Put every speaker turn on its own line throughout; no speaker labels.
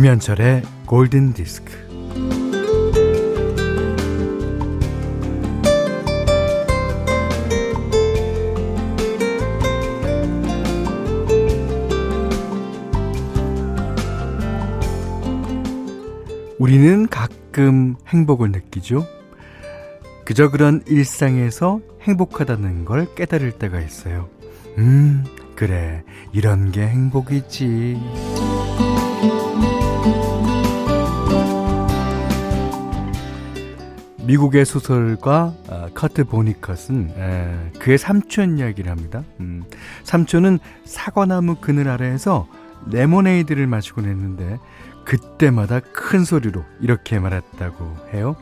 김현철의 골든 디스크. 우리는 가끔 행복을 느끼죠. 그저 그런 일상에서 행복하다는 걸 깨달을 때가 있어요. 음, 그래. 이런 게 행복이지. 미국의 소설가 아, 커트 보니컷은 에, 그의 삼촌 이야기를 합니다. 음, 삼촌은 사과나무 그늘 아래에서 레모네이드를 마시곤 했는데 그때마다 큰 소리로 이렇게 말했다고 해요.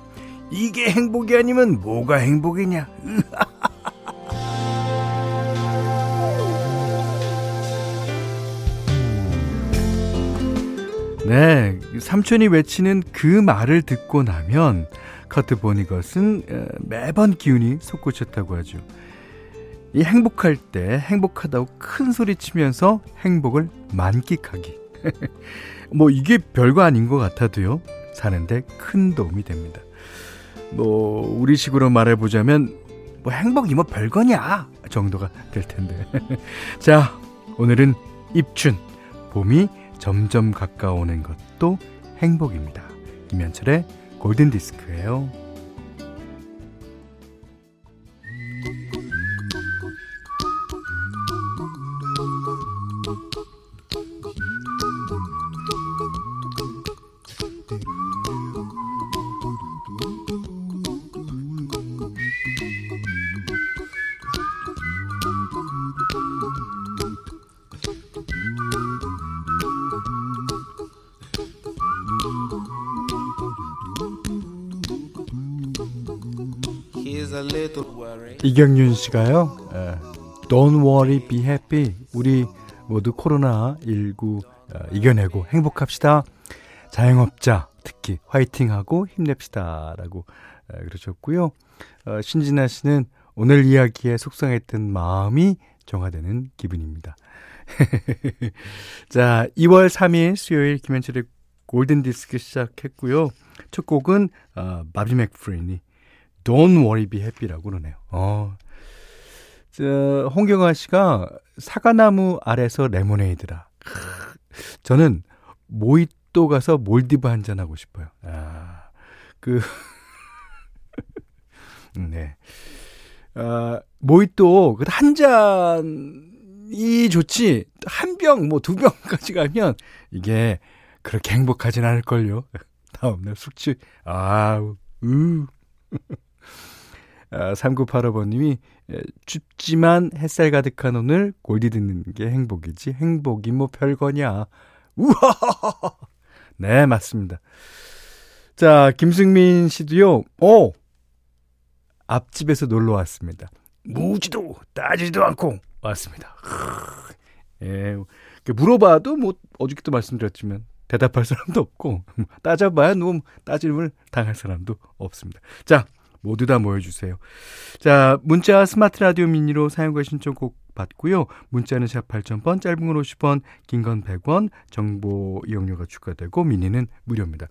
이게 행복이 아니면 뭐가 행복이냐? 네, 삼촌이 외치는 그 말을 듣고 나면 커트 보니것은 어, 매번 기운이 솟구쳤다고 하죠. 이 행복할 때 행복하다고 큰 소리 치면서 행복을 만끽하기. 뭐 이게 별거 아닌 것 같아도요. 사는데 큰 도움이 됩니다. 뭐 우리식으로 말해보자면 뭐 행복이 뭐 별거냐 정도가 될 텐데. 자 오늘은 입춘 봄이 점점 가까워오는 것도 행복입니다. 김현철의 골든 디스크예요. 이경윤 씨가요. Don't worry, be happy. 우리 모두 코로나 19 어, 이겨내고 행복합시다. 자영업자 특히 화이팅하고 힘냅시다라고 그러셨고요. 어, 신진아 씨는 오늘 이야기에 속상했던 마음이 정화되는 기분입니다. 자, 2월 3일 수요일 김현철의 골든 디스크 시작했고요. 첫 곡은 어, 마비 맥프린이 Don't worry, be happy라고 그러네요. 어. 저, 홍경아 씨가 사과나무 아래서 레모네이드라. 저는 모히또 가서 몰디브 한잔 하고 싶어요. 아, 그, 네. 아, 모히또 그 한 잔이 좋지, 한 병, 뭐 두 병까지 가면 이게 그렇게 행복하진 않을걸요. 다음날 숙취, 아우, 으. 아, 3985번님이 춥지만 햇살 가득한 오늘 골디 듣는 게 행복이지. 행복이 뭐 별거냐. 우와 네 맞습니다. 자 김승민 씨도요. 오! 앞집에서 놀러 왔습니다. 묻지도 따지도 않고 왔습니다. 예. 물어봐도 뭐 어저께도 말씀드렸지만 대답할 사람도 없고 따져봐야 너무 따짐을 당할 사람도 없습니다. 자 모두 다 모여주세요. 자, 문자 스마트 라디오 미니로 사용과 신청곡 받고요. 문자는 샵 8000번, 짧은 건 50원, 긴 건 100원, 정보 이용료가 추가되고 미니는 무료입니다.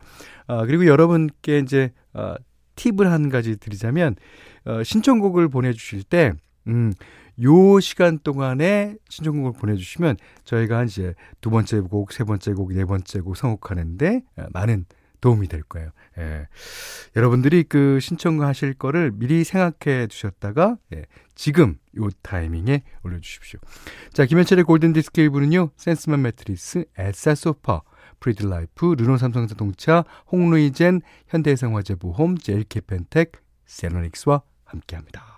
아, 그리고 여러분께 이제 아, 팁을 한 가지 드리자면 어, 신청곡을 보내주실 때 음, 요 시간 동안에 신청곡을 보내주시면 저희가 이제 두 번째 곡, 세 번째 곡, 네 번째 곡 선곡하는데 아, 많은 도움이 될 거예요. 예. 여러분들이 그 신청하실 거를 미리 생각해 두셨다가 예, 지금 요 타이밍에 올려 주십시오. 자, 김현철의 골든 디스크 1부는요. 센스맘 매트리스, 엘사 소파, 프리드라이프, 르노 삼성자동차, 홍루이젠, 현대해상화재보험, 제일캐펜텍, 세노닉스와 함께합니다.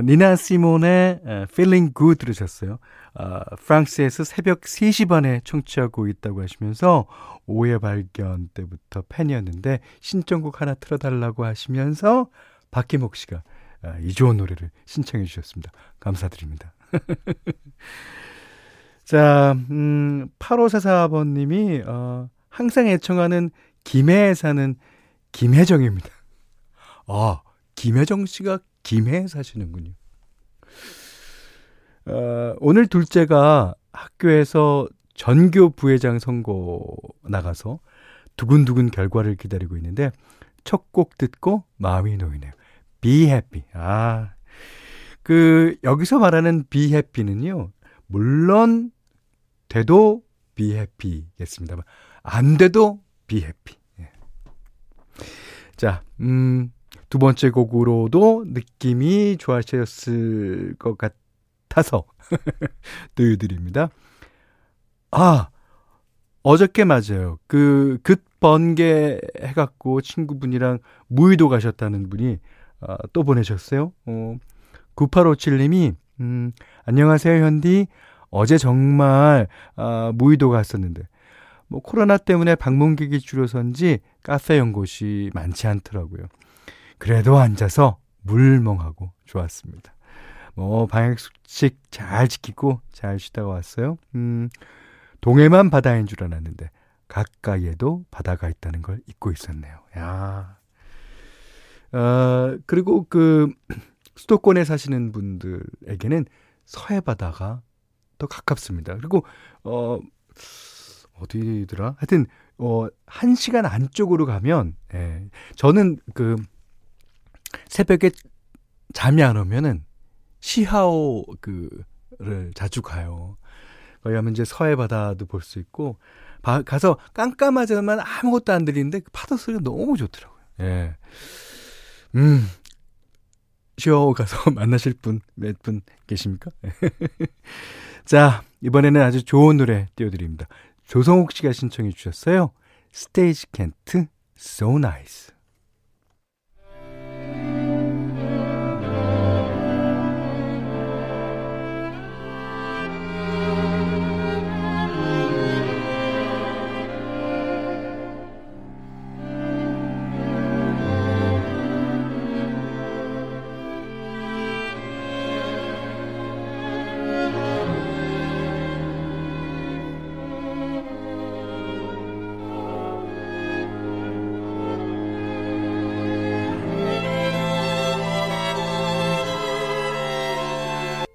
니나 시몬의 어, Feeling Good 들으셨어요. 어, 프랑스에서 새벽 3시 반에 청취하고 있다고 하시면서 오해 발견 때부터 팬이었는데 신청곡 하나 틀어달라고 하시면서 박기목 씨가 어, 이 좋은 노래를 신청해 주셨습니다. 감사드립니다. 자, 음, 8544번님이, 어, 항상 애청하는 김해에 사는 김혜정입니다. 아, 김혜정 씨가 김해에 사시는군요. 어, 오늘 둘째가 학교에서 전교 부회장 선거 나가서 두근두근 결과를 기다리고 있는데 첫 곡 듣고 마음이 놓이네요. Be happy. 아, 그 여기서 말하는 be happy는요. 물론 돼도 be happy겠습니다만 안 돼도 be happy. 예. 자, 음, 두 번째 곡으로도 느낌이 좋아하셨을 것 같아서 들려드립니다. 아, 어저께 맞아요. 그, 급 번개 해갖고 친구분이랑 무의도 가셨다는 분이 아, 또 보내셨어요. 어, 9857님이, 음, 안녕하세요, 현디. 어제 정말, 아, 무의도 갔었는데, 뭐, 코로나 때문에 방문객이 줄어선지 카페 연 곳이 많지 않더라고요. 그래도 앉아서 물멍하고 좋았습니다. 뭐, 방역 수칙 잘 지키고 잘 쉬다가 왔어요. 음, 동해만 바다인 줄 알았는데, 가까이에도 바다가 있다는 걸 잊고 있었네요. 야. 어, 그리고 그, 수도권에 사시는 분들에게는 서해 바다가 더 가깝습니다. 그리고, 어, 어디더라? 하여튼, 어, 한 시간 안쪽으로 가면, 예, 저는 그, 새벽에 잠이 안 오면은, 시하오, 그, 를 자주 가요. 거기 가면 이제 서해 바다도 볼 수 있고, 바, 가서 깜깜하지만 아무것도 안 들리는데 그 파도 소리가 너무 좋더라고요. 예. 음. 쉬어 가서 만나실 분 몇 분 계십니까? 자, 이번에는 아주 좋은 노래 띄워드립니다. 조성욱 씨가 신청해 주셨어요. 스테이지 켄트, So Nice.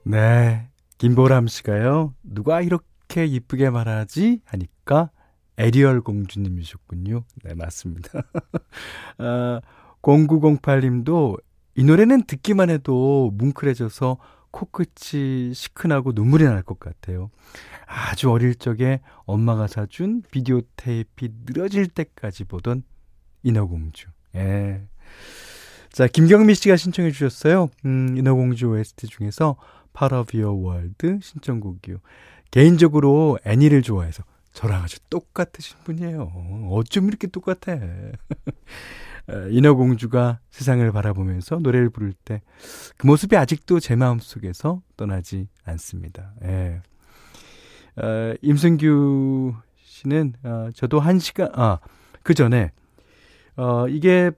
네. 김보람 씨가요. 누가 이렇게 이쁘게 말하지? 하니까 에리얼 공주님이셨군요. 네, 맞습니다. 아, 0908님도 이 노래는 듣기만 해도 뭉클해져서 코끝이 시큰하고 눈물이 날 것 같아요. 아주 어릴 적에 엄마가 사준 비디오 테이프 늘어질 때까지 보던 인어공주. 예. 자, 김경미 씨가 신청해 주셨어요. 음, 인어공주 OST 중에서 Your World 신청곡이요. 개인적으로 애니를 좋아해서 저랑 아주 똑같으신 분이에요. 어쩜 이렇게 똑같아. 인어공주가 세상을 바라보면서 노래를 부를 때 그 모습이 아직도 제 마음속에서 떠나지 않습니다. 예. 어, 임승규 씨는 어, 저도 한 시간 아 그 전에 어 이게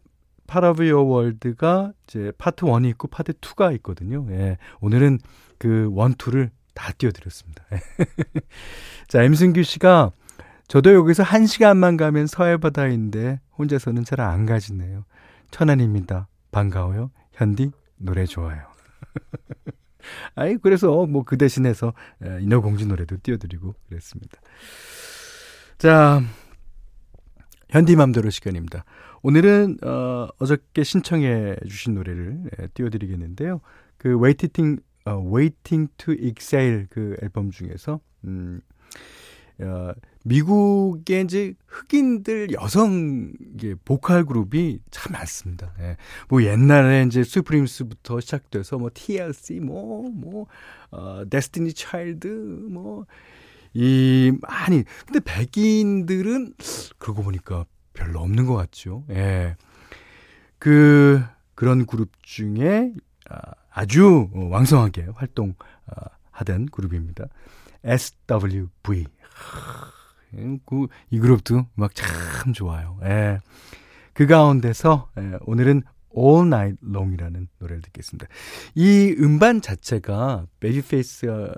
Part of Your World가 이제 파트 1이 있고 파트 2가 있거든요. 예. 오늘은 그 1, 2를 다 띄워드렸습니다. 자, 임승규 씨가 저도 여기서 한 시간만 가면 서해바다인데 혼자서는 잘 안 가지네요. 천안입니다. 반가워요. 현디 노래 좋아요. 아이 그래서 뭐 그 대신해서 인어공주 노래도 띄워드리고 그랬습니다. 자, 현디 맘대로 시간입니다. 오늘은 어, 어저께 신청해 주신 노래를 예, 띄워드리겠는데요. 그 Waiting, 어, Waiting to Exhale 그 앨범 중에서 음, 어, 미국의 이제 흑인들 여성 이 보컬 그룹이 참 많습니다. 예. 뭐 옛날에 이제 스프림스부터 시작돼서 뭐 TLC 뭐뭐 어, 데스티니 차일드 뭐 이, 많이, 근데 백인들은, 그러고 보니까 별로 없는 것 같죠. 예. 그, 그런 그룹 중에 아, 아주 왕성하게 활동하던 그룹입니다. SWV. 그, 이 그룹도 음악 참 좋아요. 예. 그 가운데서 예, 오늘은 All Night Long이라는 노래를 듣겠습니다. 이 음반 자체가 베이비페이스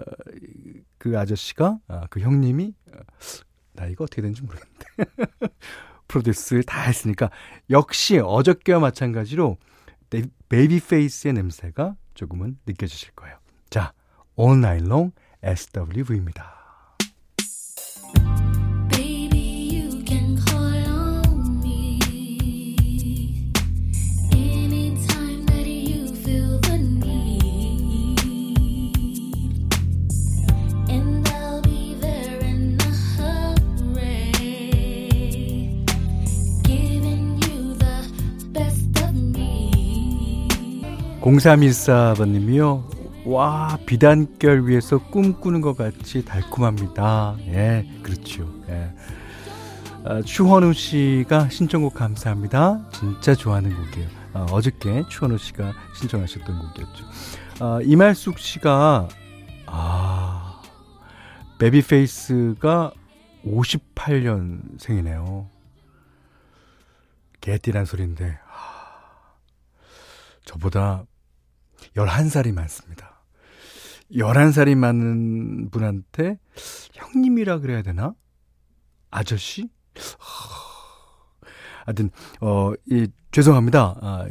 그 아저씨가 아, 그 형님이 나이가 어떻게 되는지 모르겠는데 프로듀스를 다 했으니까 역시 어저께와 마찬가지로 베이비 페이스의 냄새가 조금은 느껴지실 거예요. 자, All Night Long SWV입니다. 공삼일사번님이요. 와, 비단결 위에서 꿈꾸는 것 같이 달콤합니다. 예, 그렇죠. 예. 아, 추원우 씨가 신청곡 감사합니다. 진짜 좋아하는 곡이에요. 아, 어저께 추원우 씨가 신청하셨던 곡이었죠. 아, 이말숙 씨가, 아, 베비페이스가 58년 생이네요. 개띠란 소리인데, 저보다 11살이 많습니다. 11살이 많은 분한테 형님이라 그래야 되나? 아저씨? 하여튼, 어, 이, 죄송합니다. 아,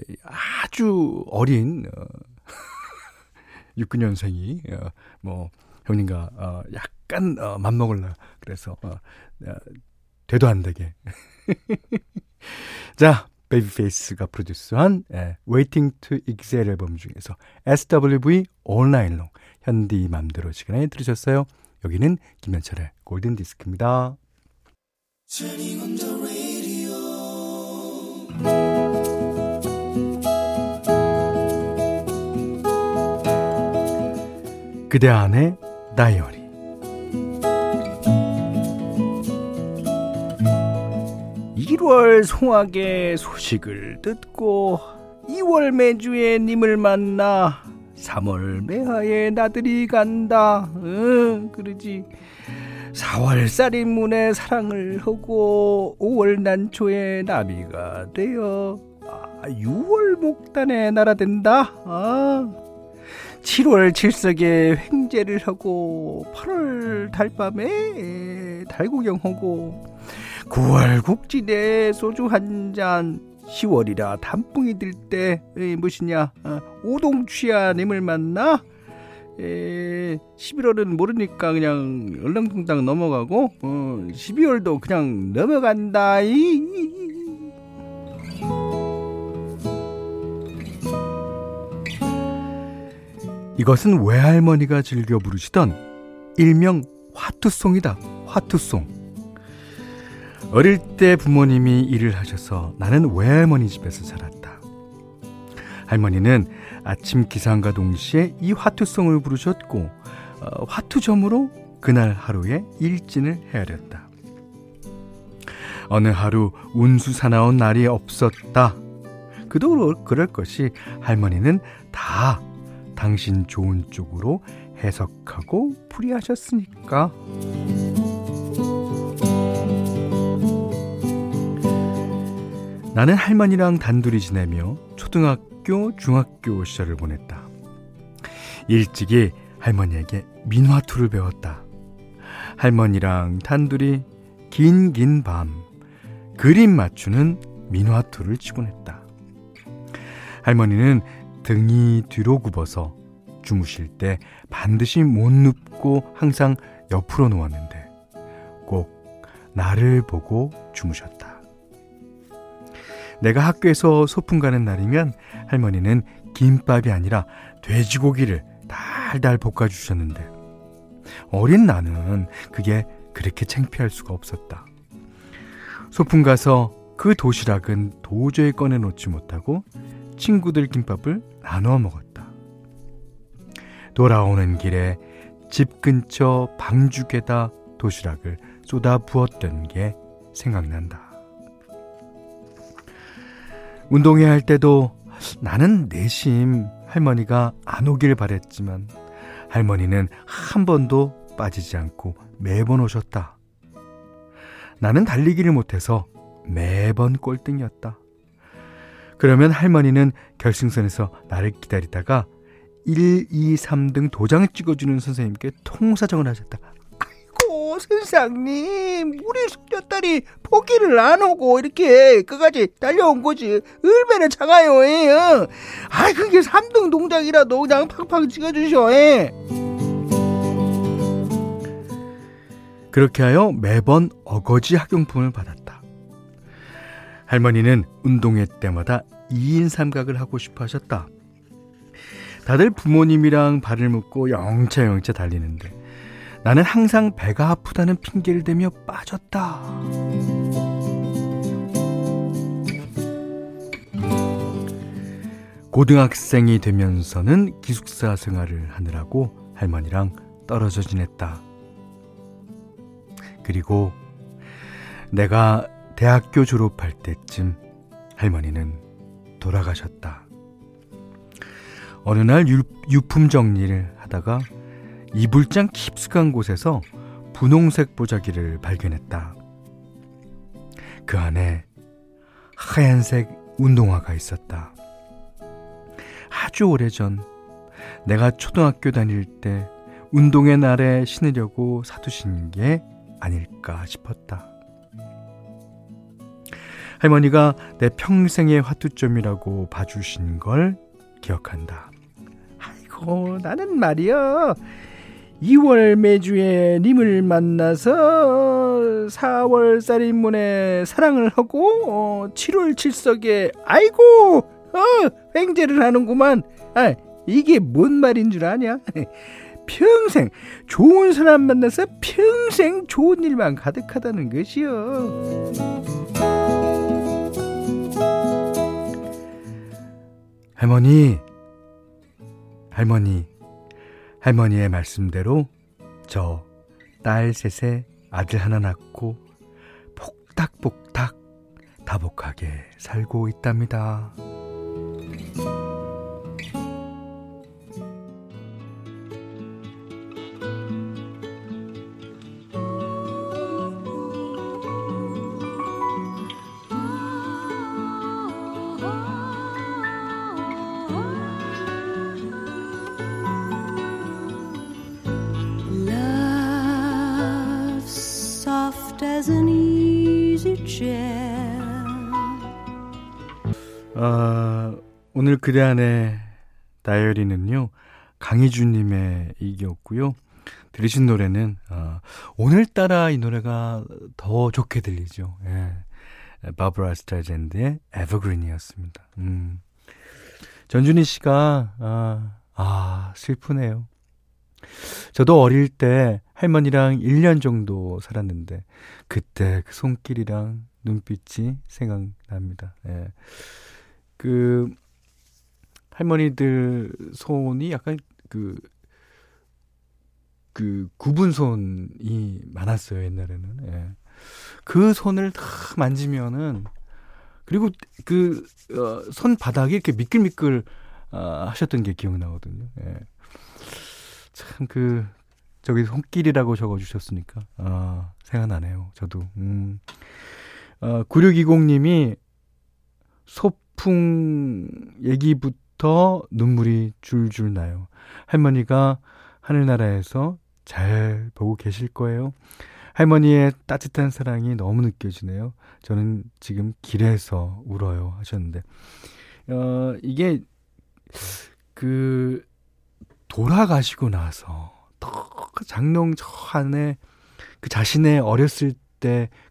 아주 어린, 어, 69년생이, 어, 뭐, 형님과, 어, 약간, 어, 맘먹을라. 그래서, 어, 어, 되도 안 되게. 자, 베이비페이스가 프로듀스한 예, Waiting to Exhale 앨범 중에서 SWV Long 현디 맘대로 시간에 들으셨어요. 여기는 김현철의 골든 디스크입니다. 그대 안에 다이어리 1월 송악의 소식을 듣고 2월 매주에 님을 만나 3월 매하에 나들이 간다. 응, 그러지. 4월 쌀인문에 사랑을 하고 5월 난초에 나비가 되어 아, 6월 목단에 날아든다. 아. 7월 칠석에 횡재를 하고 8월 달밤에 달구경하고 9월 국진에 소주 한 잔 10월이라 단풍이 들때 무엇이냐? 어, 오동취야님을 만나 에, 11월은 모르니까 그냥 얼렁뚱땅 넘어가고 어, 12월도 그냥 넘어간다 이, 이것은 외할머니가 즐겨 부르시던 일명 화투송이다 화투송 어릴 때 부모님이 일을 하셔서 나는 외할머니 집에서 자랐다. 할머니는 아침 기상과 동시에 이 화투송을 부르셨고 어, 화투점으로 그날 하루에 일진을 헤아렸다. 어느 하루 운수 사나운 날이 없었다. 그도 그럴 것이 할머니는 다 당신 좋은 쪽으로 해석하고 풀이하셨으니까. 나는 할머니랑 단둘이 지내며 초등학교, 중학교 시절을 보냈다. 일찍이 할머니에게 민화투를 배웠다. 할머니랑 단둘이 긴긴 밤 그림 맞추는 민화투를 치곤 했다. 할머니는 등이 뒤로 굽어서 주무실 때 반드시 못 눕고 항상 옆으로 누웠는데 꼭 나를 보고 주무셨다. 내가 학교에서 소풍 가는 날이면 할머니는 김밥이 아니라 돼지고기를 달달 볶아주셨는데 어린 나는 그게 그렇게 창피할 수가 없었다. 소풍 가서 그 도시락은 도저히 꺼내놓지 못하고 친구들 김밥을 나눠 먹었다. 돌아오는 길에 집 근처 방죽에다 도시락을 쏟아 부었던 게 생각난다. 운동회 할 때도 나는 내심 할머니가 안 오길 바랬지만 할머니는 한 번도 빠지지 않고 매번 오셨다. 나는 달리기를 못해서 매번 꼴등이었다. 그러면 할머니는 결승선에서 나를 기다리다가 1, 2, 3등 도장을 찍어주는 선생님께 통사정을 하셨다. 선생님, 우리 손녀딸이 포기를 안 하고 이렇게 끝까지 달려온 거지. 얼마나 작아요, 예. 아, 그게 3등 동작이라도 그냥 팍팍 찍어주셔, 예. 그렇게 하여 매번 어거지 학용품을 받았다. 할머니는 운동회 때마다 2인 삼각을 하고 싶어 하셨다. 다들 부모님이랑 발을 묶고 영차 영차 달리는데 나는 항상 배가 아프다는 핑계를 대며 빠졌다. 고등학생이 되면서는 기숙사 생활을 하느라고 할머니랑 떨어져 지냈다. 그리고 내가 대학교 졸업할 때쯤 할머니는 돌아가셨다. 어느 날 유, 유품 정리를 하다가 이불장 깊숙한 곳에서 분홍색 보자기를 발견했다. 그 안에 하얀색 운동화가 있었다. 아주 오래전 내가 초등학교 다닐 때 운동의 날에 신으려고 사두신 게 아닐까 싶었다. 할머니가 내 평생의 화투점이라고 봐주신 걸 기억한다. 아이고, 나는 말이야. 2월 매주에 님을 만나서 4월 살인문에 사랑을 하고 어, 7월 칠석에 아이고 어, 횡재를 하는구만. 아, 이게 뭔 말인 줄 아냐? 평생 좋은 사람 만나서 평생 좋은 일만 가득하다는 것이요. 할머니, 할머니, 할머니의 말씀대로 저 딸 셋에 아들 하나 낳고 폭닥폭닥 다복하게 살고 있답니다. As an easy chair. 아, 오늘 그대 안에 다이어리는요, 강희준 님의 이기였고요. 들으신 노래는, 어, 오늘따라 이 노래가 더 좋게 들리죠. 예. 바브라 스트라젠드의 에버그린이었습니다. 음. 전준희 씨가, 아, 아, 슬프네요. 저도 어릴 때 할머니랑 1년 정도 살았는데 그때 그 손길이랑 눈빛이 생각납니다. 예. 그 할머니들 손이 약간 그, 그 구분 손이 많았어요, 옛날에는. 예. 그 손을 다 만지면은 그리고 그, 어, 손 바닥이 이렇게 미끌미끌, 어, 하셨던 게 기억나거든요. 예. 참, 그, 저기 손길이라고 적어주셨으니까, 아, 생각나네요. 저도. 음. 어, 9620님이 소풍 얘기부터 눈물이 줄줄 나요. 할머니가 하늘나라에서 잘 보고 계실 거예요. 할머니의 따뜻한 사랑이 너무 느껴지네요. 저는 지금 길에서 울어요. 하셨는데, 어, 이게, 그, 돌아가시고 나서, 그 장롱 저 안에 그 자신의 어렸을 때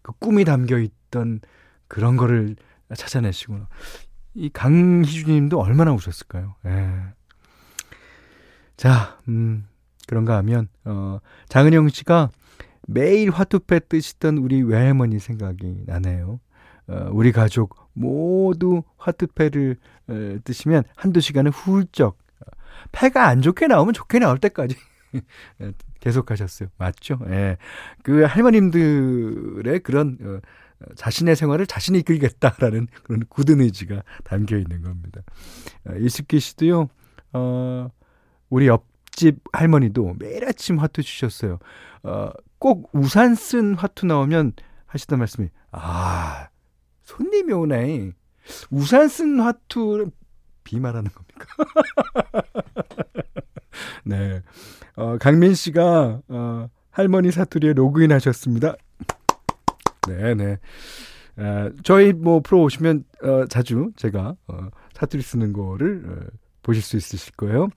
그 꿈이 담겨 있던 그런 거를 찾아내시고 이 강희준 님도 얼마나 우셨을까요? 예. 자, 음, 그런가 하면, 어, 장은영 씨가 매일 화투패 뜨시던 우리 외할머니 생각이 나네요. 어, 우리 가족 모두 화투패를 어, 뜨시면 한두 시간은 훌쩍, 패가 안 좋게 나오면 좋게 나올 때까지 계속하셨어요. 맞죠? 예. 그 할머님들의 그런 어, 자신의 생활을 자신이 이끌겠다라는 그런 굳은 의지가 담겨 있는 겁니다. 어, 이숙기 씨도요. 어, 우리 옆집 할머니도 매일 아침 화투 주셨어요. 어, 꼭 우산 쓴 화투 나오면 하시던 말씀이 아 손님이 오네. 우산 쓴 화투는 비 말하는 겁니까? 네. 어, 강민 씨가, 어, 할머니 사투리에 로그인 하셨습니다. 네네. 네. 어, 저희 뭐 프로 오시면, 어, 자주 제가, 어, 사투리 쓰는 거를, 어, 보실 수 있으실 거예요.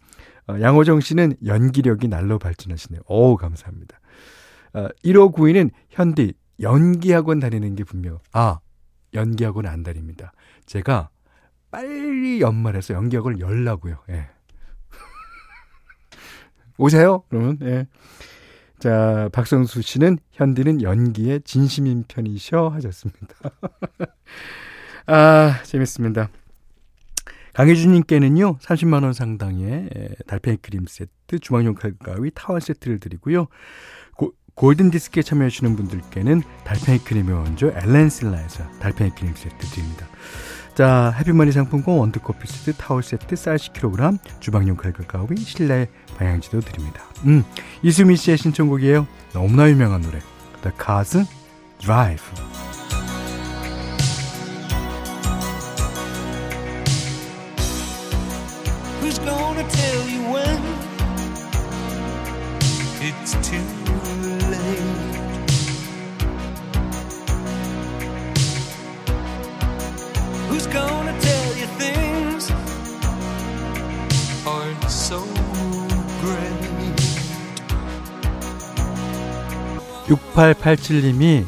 어, 양호정 씨는 연기력이 날로 발전하시네요. 어우, 감사합니다. 어, 1호 9위는 현디, 연기학원 다니는 게 분명, 아, 연기학원 안 다닙니다. 제가 빨리 연말에서 연기학원을 열라고요. 예. 오세요. 그러면 예. 자, 박성수 씨는 현디는 연기에 진심인 편이셔 하셨습니다. 아, 재밌습니다. 강혜준님께는요, 30만원 상당의 달팽이 크림 세트, 주방용 칼가위, 타월 세트를 드리고요. 고, 골든 디스크에 참여해주시는 분들께는 달팽이 크림의 원조 엘렌실라에서 달팽이 크림 세트 드립니다. 자, 해피머니 상품권 원두커피 세트, 타월 세트, 쌀 10kg, 주방용 칼과 가위, 실내 방향제도 드립니다. 음, 이수미 씨의 신청곡이에요. 너무나 유명한 노래. The Cars Drive. 6887님이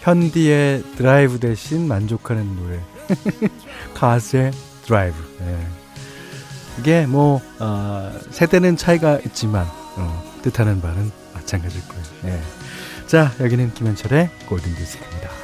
현디의 드라이브 대신 만족하는 노래. 가수의 드라이브. 네. 이게 뭐, 어, 세대는 차이가 있지만, 어, 뜻하는 바는 마찬가지일 거예요. 네. 자, 여기는 김현철의 골든디스크입니다.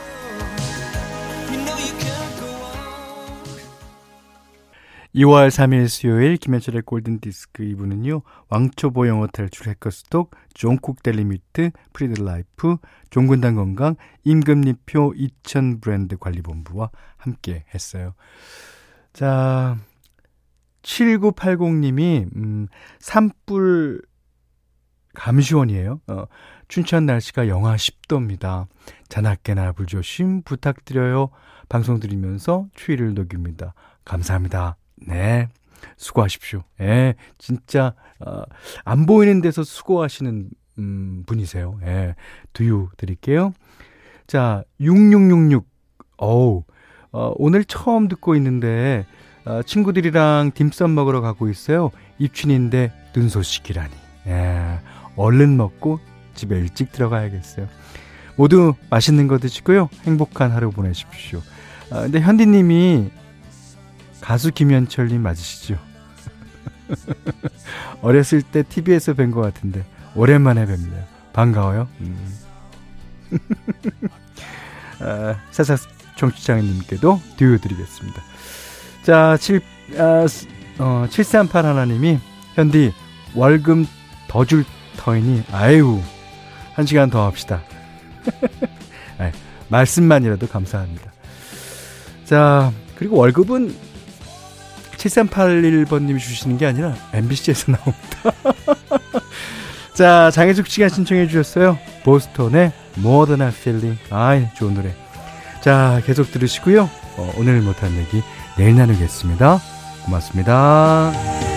2월 3일 수요일 김현철의 골든디스크 2부는요. 왕초보 영어탈출 해커스톡 존쿡 델리미트, 프리드라이프, 종근당 건강, 임금님표 이천 브랜드 관리본부와 함께 했어요. 자, 7980님이 음, 산불 감시원이에요. 어, 춘천 날씨가 영하 10도입니다. 자나깨나 불조심 부탁드려요. 방송 들으면서 추위를 녹입니다. 감사합니다. 네. 수고하십시오. 예, 진짜, 어, 안 보이는 데서 수고하시는, 음, 분이세요. 예, 두유 드릴게요. 자, 6666. 어우, 어, 오늘 처음 듣고 있는데, 어, 친구들이랑 딤섬 먹으러 가고 있어요. 입춘인데 눈 소식이라니. 예, 얼른 먹고 집에 일찍 들어가야겠어요. 모두 맛있는 거 드시고요. 행복한 하루 보내십시오. 아, 근데 현디님이 가수 김현철님 맞으시죠? 어렸을 때 TV에서 뵌 것 같은데 오랜만에 뵙네요. 반가워요. 음. 아, 청취자님께도 듀오 드리겠습니다. 자, 7, 아, 어, 738 하나님이 현디 월급 더 줄 터이니 아유 한 시간 더 합시다. 아, 말씀만이라도 감사합니다. 자, 그리고 월급은 7381번님이 주시는 게 아니라 MBC에서 나옵니다. 자, 장혜숙 씨가 신청해 주셨어요. 보스톤의 More Than a Feeling. 아, 좋은 노래. 자, 계속 들으시고요. 어, 오늘 못한 얘기 내일 나누겠습니다. 고맙습니다.